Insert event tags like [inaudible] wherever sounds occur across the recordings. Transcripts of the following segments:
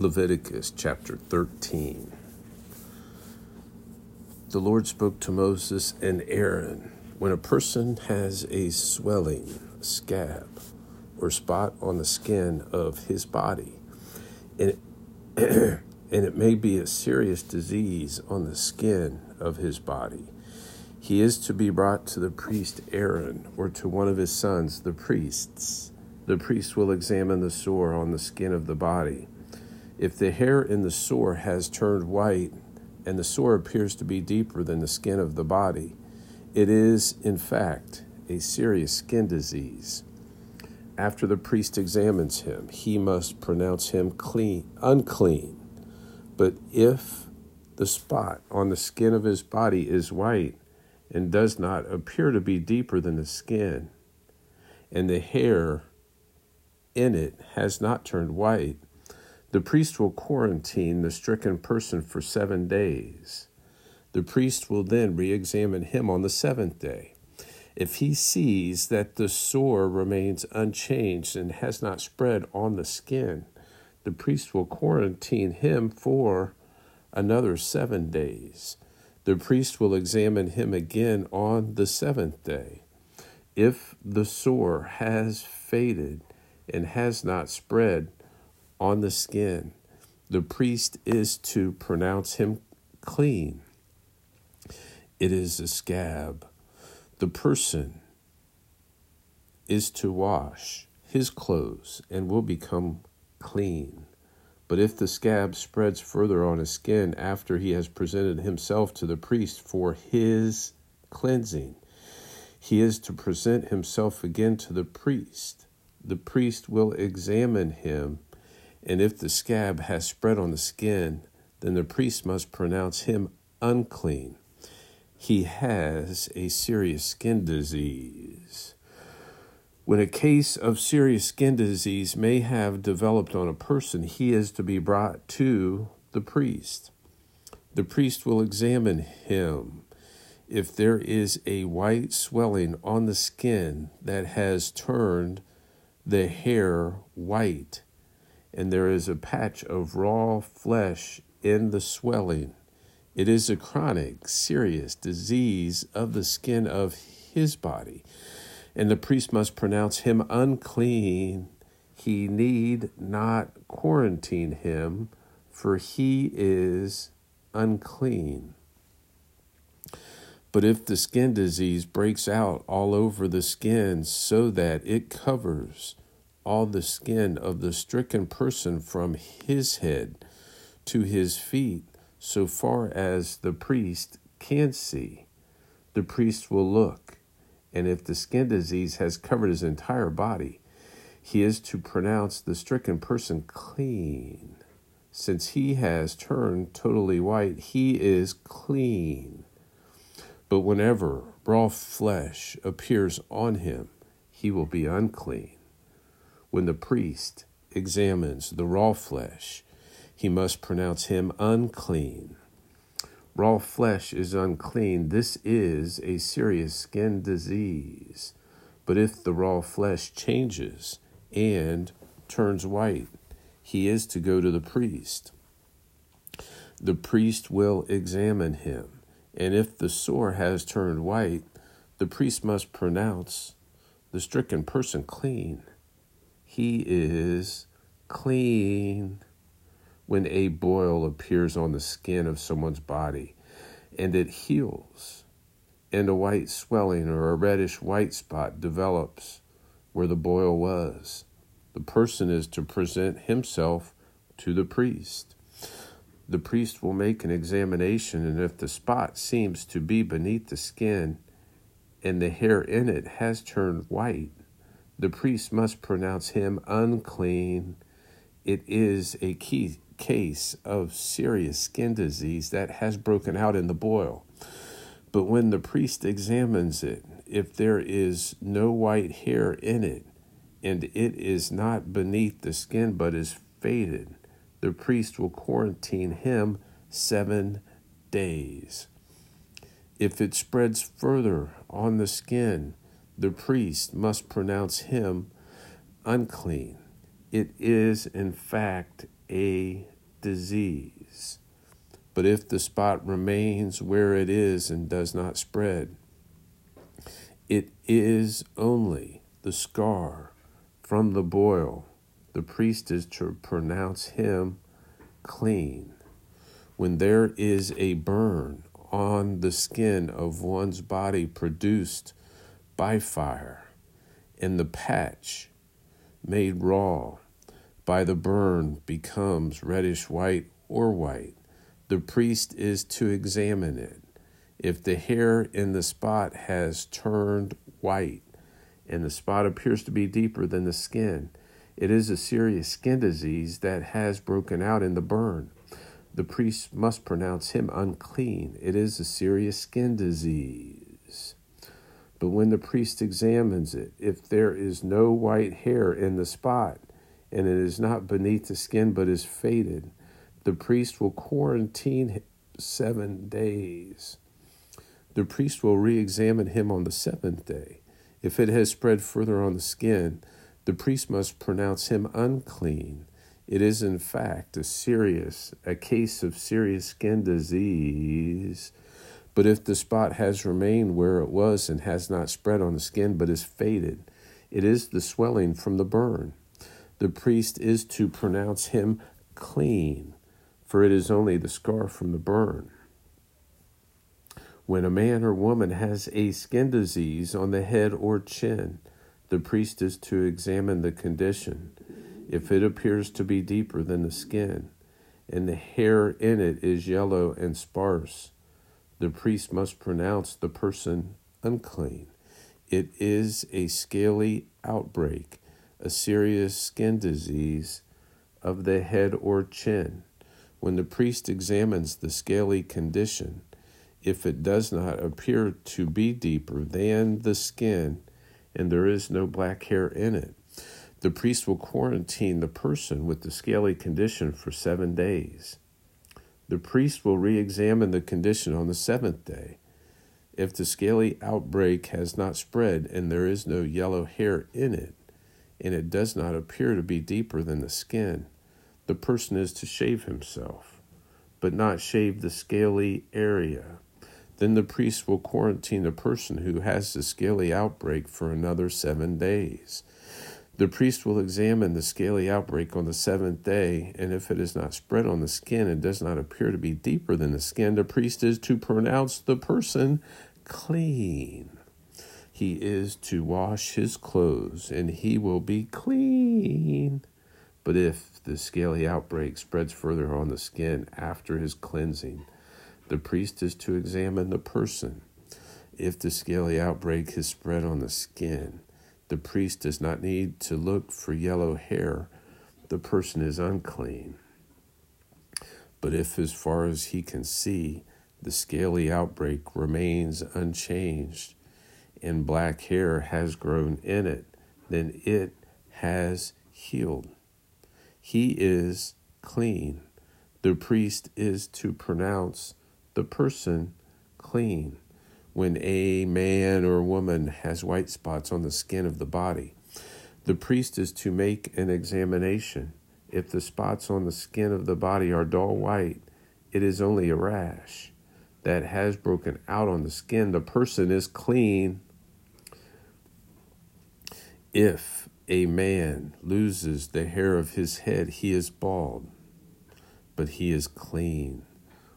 Leviticus chapter 13. The Lord spoke to Moses and Aaron when a person has a swelling, scab, or spot on the skin of his body, and it, [clears throat] and it may be a serious disease on the skin of his body. He is to be brought to the priest Aaron or to one of his sons, the priests. The priest will examine the sore on the skin of the body if the hair in the sore has turned white and the sore appears to be deeper than the skin of the body, it is, in fact, a serious skin disease. After the priest examines him, he must pronounce him clean, unclean. But if the spot on the skin of his body is white and does not appear to be deeper than the skin, and the hair in it has not turned white, the priest will quarantine the stricken person for seven days. The priest will then re examine him on the seventh day. If he sees that the sore remains unchanged and has not spread on the skin, the priest will quarantine him for another seven days. The priest will examine him again on the seventh day. If the sore has faded and has not spread, on the skin. The priest is to pronounce him clean. It is a scab. The person is to wash his clothes and will become clean. But if the scab spreads further on his skin after he has presented himself to the priest for his cleansing, he is to present himself again to the priest. The priest will examine him and if the scab has spread on the skin, then the priest must pronounce him unclean. He has a serious skin disease. When a case of serious skin disease may have developed on a person, he is to be brought to the priest. The priest will examine him. If there is a white swelling on the skin that has turned the hair white, and there is a patch of raw flesh in the swelling. It is a chronic, serious disease of the skin of his body, and the priest must pronounce him unclean. He need not quarantine him, for he is unclean. But if the skin disease breaks out all over the skin so that it covers all the skin of the stricken person from his head to his feet, so far as the priest can see. The priest will look, and if the skin disease has covered his entire body, he is to pronounce the stricken person clean. Since he has turned totally white, he is clean. But whenever raw flesh appears on him, he will be unclean. When the priest examines the raw flesh, he must pronounce him unclean. Raw flesh is unclean. This is a serious skin disease. But if the raw flesh changes and turns white, he is to go to the priest. The priest will examine him, and if the sore has turned white, the priest must pronounce the stricken person clean. He is clean. When a boil appears on the skin of someone's body and it heals, and a white swelling or a reddish white spot develops where the boil was, the person is to present himself to the priest. The priest will make an examination, and if the spot seems to be beneath the skin and the hair in it has turned white, the priest must pronounce him unclean. It is a key case of serious skin disease that has broken out in the boil. But when the priest examines it, if there is no white hair in it, and it is not beneath the skin but is faded, the priest will quarantine him seven days. If it spreads further on the skin, the priest must pronounce him unclean. It is, in fact, a disease. But if the spot remains where it is and does not spread, it is only the scar from the boil. The priest is to pronounce him clean. When there is a burn on the skin of one's body produced by fire, and the patch made raw by the burn becomes reddish white or white, the priest is to examine it. If the hair in the spot has turned white and the spot appears to be deeper than the skin, it is a serious skin disease that has broken out in the burn. The priest must pronounce him unclean. It is a serious skin disease. But when the priest examines it, if there is no white hair in the spot, and it is not beneath the skin but is faded, the priest will quarantine seven days. The priest will re examine him on the seventh day. If it has spread further on the skin, the priest must pronounce him unclean. It is, in fact, a serious, a case of serious skin disease. But if the spot has remained where it was and has not spread on the skin but is faded, it is the swelling from the burn. The priest is to pronounce him clean, for it is only the scar from the burn. When a man or woman has a skin disease on the head or chin, the priest is to examine the condition. If it appears to be deeper than the skin, and the hair in it is yellow and sparse, the priest must pronounce the person unclean. It is a scaly outbreak, a serious skin disease of the head or chin. When the priest examines the scaly condition, if it does not appear to be deeper than the skin and there is no black hair in it, the priest will quarantine the person with the scaly condition for seven days. The priest will re examine the condition on the seventh day. If the scaly outbreak has not spread and there is no yellow hair in it, and it does not appear to be deeper than the skin, the person is to shave himself, but not shave the scaly area. Then the priest will quarantine the person who has the scaly outbreak for another seven days. The priest will examine the scaly outbreak on the seventh day, and if it is not spread on the skin and does not appear to be deeper than the skin, the priest is to pronounce the person clean. He is to wash his clothes, and he will be clean. But if the scaly outbreak spreads further on the skin after his cleansing, the priest is to examine the person. If the scaly outbreak has spread on the skin, the priest does not need to look for yellow hair. The person is unclean. But if, as far as he can see, the scaly outbreak remains unchanged and black hair has grown in it, then it has healed. He is clean. The priest is to pronounce the person clean. When a man or woman has white spots on the skin of the body, the priest is to make an examination. If the spots on the skin of the body are dull white, it is only a rash that has broken out on the skin. The person is clean. If a man loses the hair of his head, he is bald, but he is clean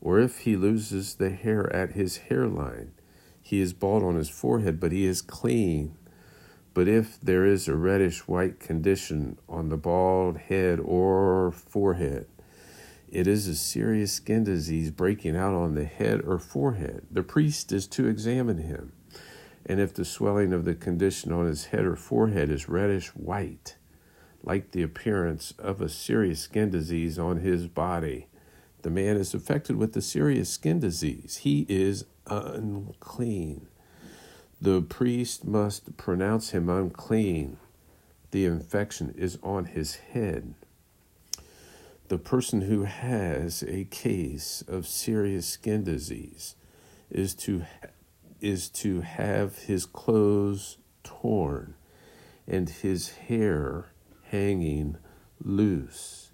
or if he loses the hair at his hairline, he is bald on his forehead, but he is clean. But if there is a reddish white condition on the bald head or forehead, it is a serious skin disease breaking out on the head or forehead. The priest is to examine him. And if the swelling of the condition on his head or forehead is reddish white, like the appearance of a serious skin disease on his body, the man is affected with a serious skin disease. He is unclean. The priest must pronounce him unclean. The infection is on his head. The person who has a case of serious skin disease is to is to have his clothes torn and his hair hanging loose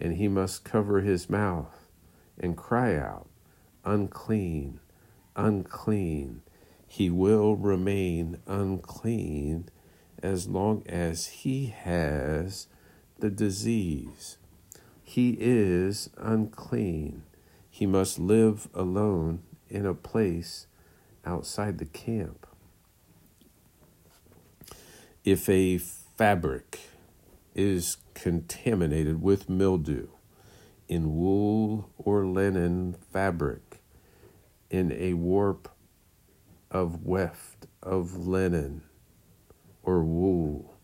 and he must cover his mouth and cry out, Unclean, unclean. He will remain unclean as long as he has the disease. He is unclean. He must live alone in a place outside the camp. If a fabric is contaminated with mildew in wool or linen fabric, in a warp of weft of linen or wool,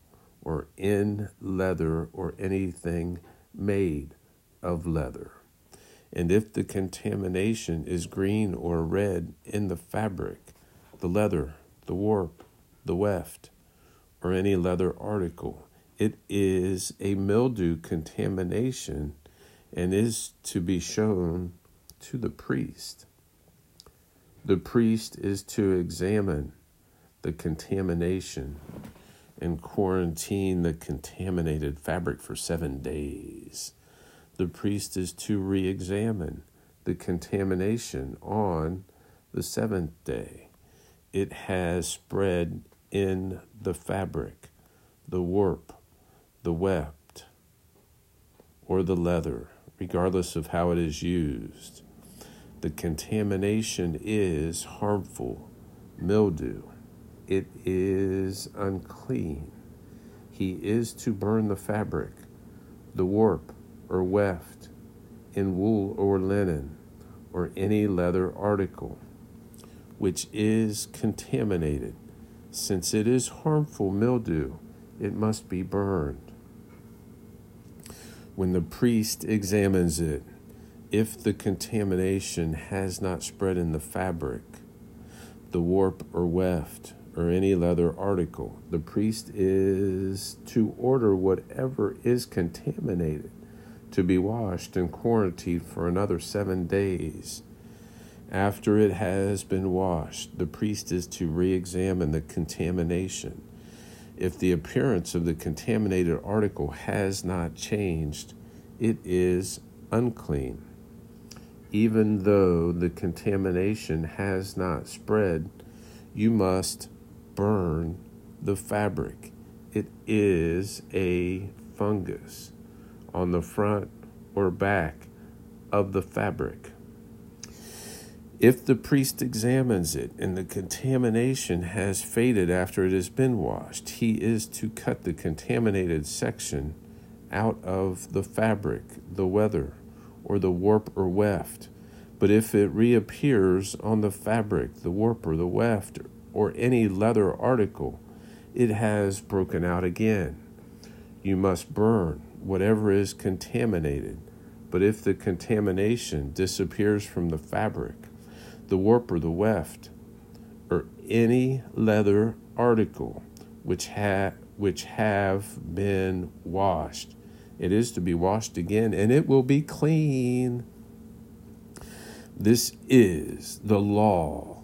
or in leather or anything made of leather. And if the contamination is green or red in the fabric, the leather, the warp, the weft, or any leather article, it is a mildew contamination and is to be shown to the priest. The priest is to examine the contamination and quarantine the contaminated fabric for seven days. The priest is to re examine the contamination on the seventh day. It has spread in the fabric, the warp, the weft, or the leather, regardless of how it is used. The contamination is harmful, mildew. It is unclean. He is to burn the fabric, the warp or weft, in wool or linen, or any leather article, which is contaminated. Since it is harmful mildew, it must be burned. When the priest examines it, if the contamination has not spread in the fabric, the warp or weft, or any leather article, the priest is to order whatever is contaminated to be washed and quarantined for another seven days. After it has been washed, the priest is to re examine the contamination. If the appearance of the contaminated article has not changed, it is unclean. Even though the contamination has not spread, you must burn the fabric. It is a fungus on the front or back of the fabric. If the priest examines it and the contamination has faded after it has been washed, he is to cut the contaminated section out of the fabric, the weather, or the warp or weft. But if it reappears on the fabric, the warp or the weft, or any leather article, it has broken out again. You must burn whatever is contaminated. But if the contamination disappears from the fabric, the warp or the weft, or any leather article which, ha- which have been washed, it is to be washed again, and it will be clean. This is the law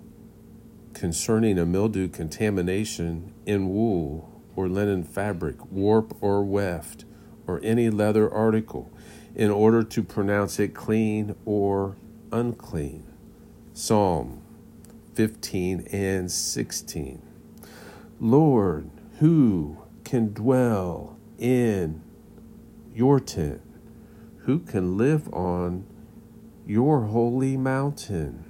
concerning a mildew contamination in wool or linen fabric, warp or weft or any leather article in order to pronounce it clean or unclean. Psalm 15 and 16. Lord, who can dwell in your tent? Who can live on your holy mountain?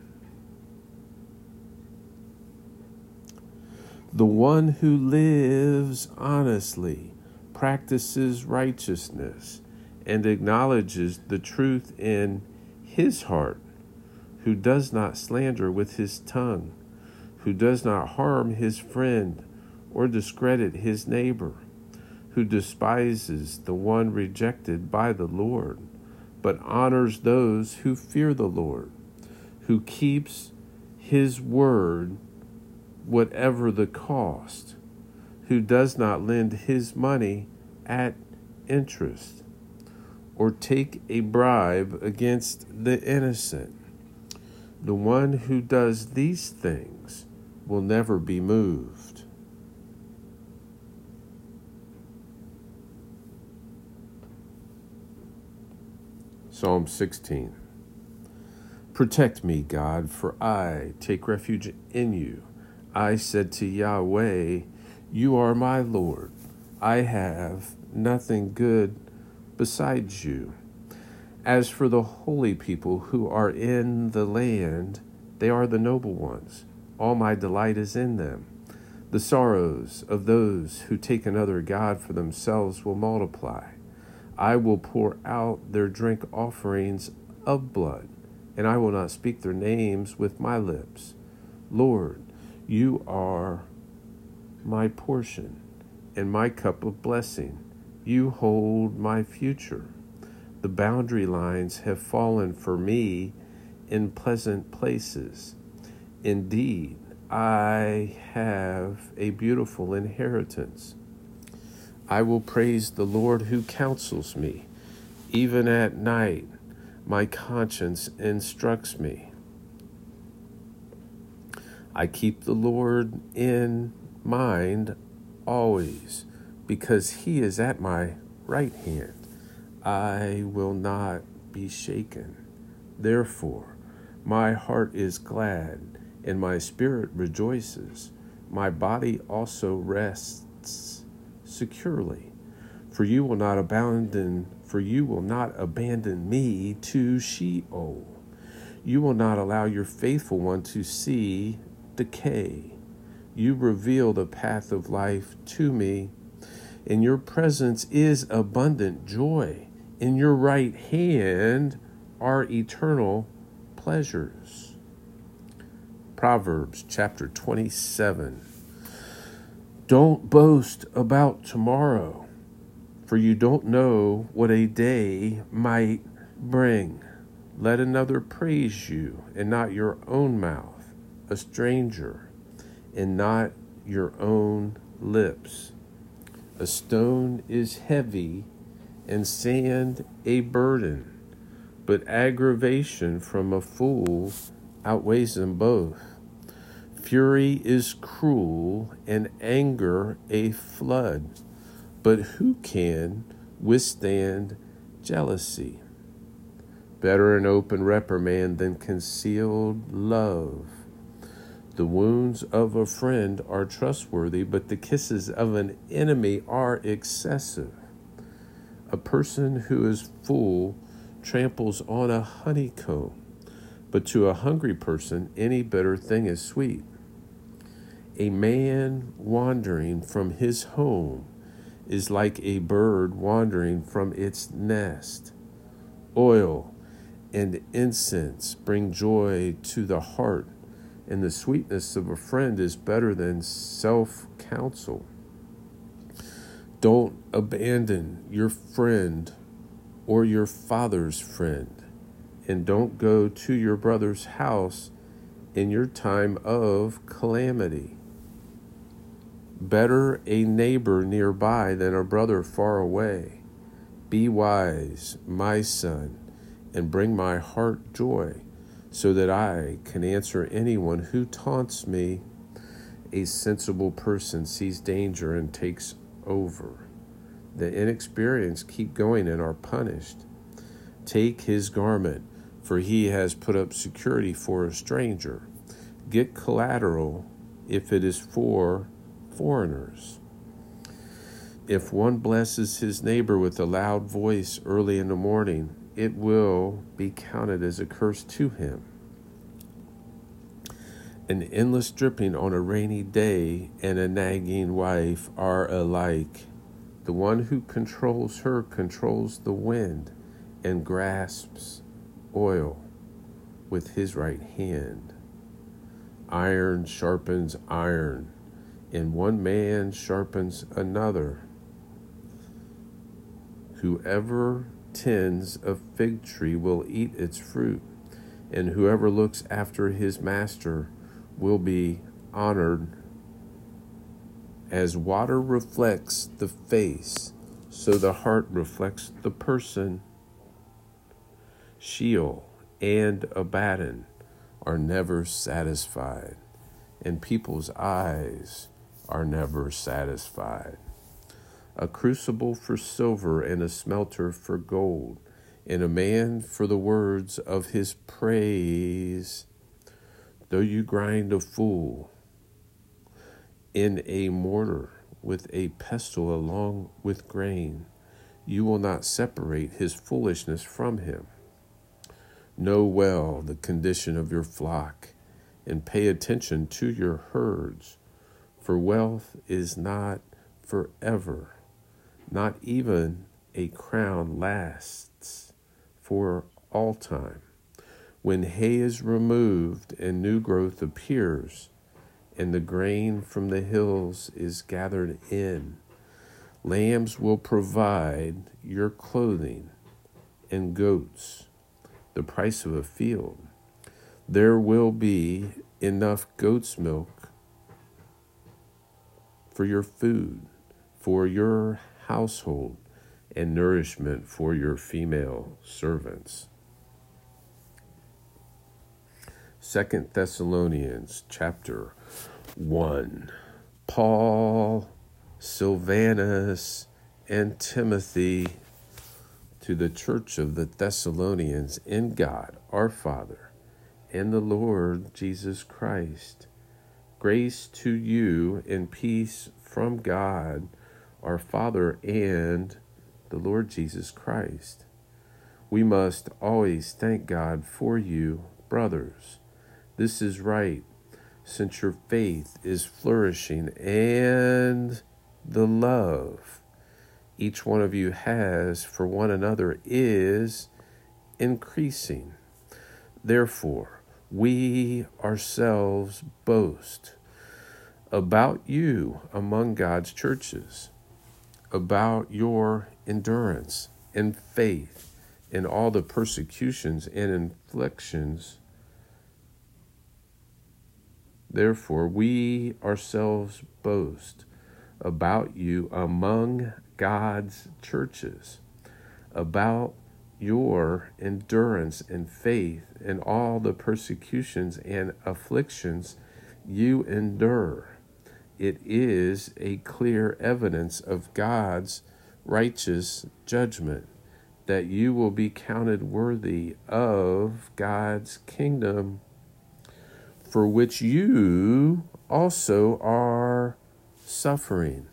The one who lives honestly practices righteousness and acknowledges the truth in his heart, who does not slander with his tongue, who does not harm his friend or discredit his neighbor, who despises the one rejected by the Lord, but honors those who fear the Lord, who keeps his word whatever the cost, who does not lend his money at interest or take a bribe against the innocent. The one who does these things will never be moved. Psalm 16. Protect me, God, for I take refuge in you. I said to Yahweh, You are my Lord. I have nothing good besides you. As for the holy people who are in the land, they are the noble ones. All my delight is in them. The sorrows of those who take another God for themselves will multiply. I will pour out their drink offerings of blood, and I will not speak their names with my lips. Lord, you are my portion and my cup of blessing. You hold my future. The boundary lines have fallen for me in pleasant places. Indeed, I have a beautiful inheritance. I will praise the Lord who counsels me. Even at night, my conscience instructs me. I keep the Lord in mind always, because he is at my right hand. I will not be shaken. Therefore, my heart is glad, and my spirit rejoices. My body also rests securely. For you will not abandon for you will not abandon me to Sheol. You will not allow your faithful one to see decay. You reveal the path of life to me. In your presence is abundant joy. In your right hand are eternal pleasures. Proverbs chapter 27 don't boast about tomorrow, for you don't know what a day might bring. Let another praise you, and not your own mouth, a stranger, and not your own lips. A stone is heavy, and sand a burden, but aggravation from a fool outweighs them both. Fury is cruel and anger a flood, but who can withstand jealousy? Better an open reprimand than concealed love. The wounds of a friend are trustworthy, but the kisses of an enemy are excessive. A person who is full tramples on a honeycomb, but to a hungry person, any bitter thing is sweet. A man wandering from his home is like a bird wandering from its nest. Oil and incense bring joy to the heart, and the sweetness of a friend is better than self counsel. Don't abandon your friend or your father's friend, and don't go to your brother's house in your time of calamity. Better a neighbor nearby than a brother far away. Be wise, my son, and bring my heart joy, so that I can answer anyone who taunts me. A sensible person sees danger and takes over. The inexperienced keep going and are punished. Take his garment, for he has put up security for a stranger. Get collateral if it is for foreigners. If one blesses his neighbor with a loud voice early in the morning, it will be counted as a curse to him. An endless dripping on a rainy day and a nagging wife are alike. The one who controls her controls the wind and grasps oil with his right hand. Iron sharpens iron and one man sharpens another. Whoever tends a fig tree will eat its fruit, and whoever looks after his master will be honored. As water reflects the face, so the heart reflects the person. Sheol and Abaddon are never satisfied, and people's eyes are never satisfied. A crucible for silver and a smelter for gold, and a man for the words of his praise. Though you grind a fool in a mortar with a pestle along with grain, you will not separate his foolishness from him. Know well the condition of your flock and pay attention to your herds, for wealth is not forever, not even a crown lasts for all time. When hay is removed and new growth appears, and the grain from the hills is gathered in, lambs will provide your clothing, and goats the price of a field. There will be enough goat's milk for your food, for your household, and nourishment for your female servants. Second Thessalonians chapter 1. Paul, Silvanus, and Timothy to the church of the Thessalonians in God our Father and the Lord Jesus Christ. Grace to you and peace from God our Father and the Lord Jesus Christ. We must always thank God for you, brothers. This is right, since your faith is flourishing and the love each one of you has for one another is increasing. Therefore, we ourselves boast about you among God's churches, about your endurance and faith in all the persecutions and inflictions. Therefore, we ourselves boast about you among God's churches, about your endurance and faith in all the persecutions and afflictions you endure. It is a clear evidence of God's righteous judgment that you will be counted worthy of God's kingdom, for which you also are suffering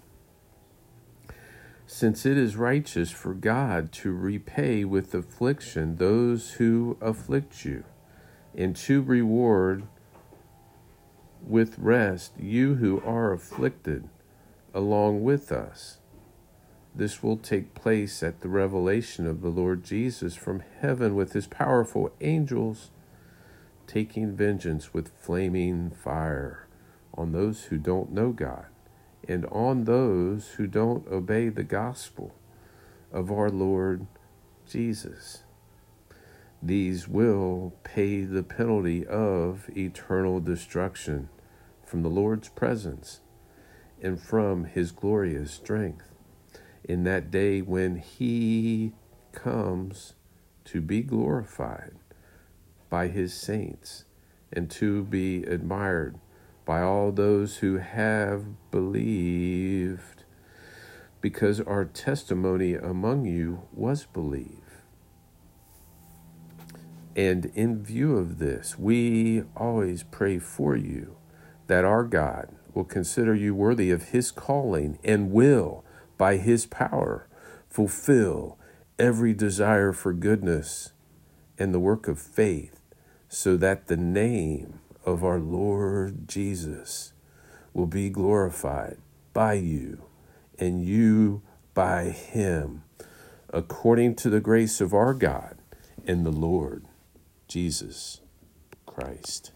since it is righteous for God to repay with affliction those who afflict you, and to reward with rest you who are afflicted along with us. This will take place at the revelation of the Lord Jesus from heaven with his powerful angels, taking vengeance with flaming fire on those who don't know God and on those who don't obey the gospel of our Lord Jesus. These will pay the penalty of eternal destruction from the Lord's presence and from his glorious strength in that day when he comes to be glorified by his saints and to be admired by all those who have believed, because our testimony among you was believed. And in view of this, we always pray for you that our God will consider you worthy of his calling and will, by his power, fulfill every desire for goodness and the work of faith, so that the name of our Lord Jesus will be glorified by you and you by him, according to the grace of our God and the Lord Jesus Christ.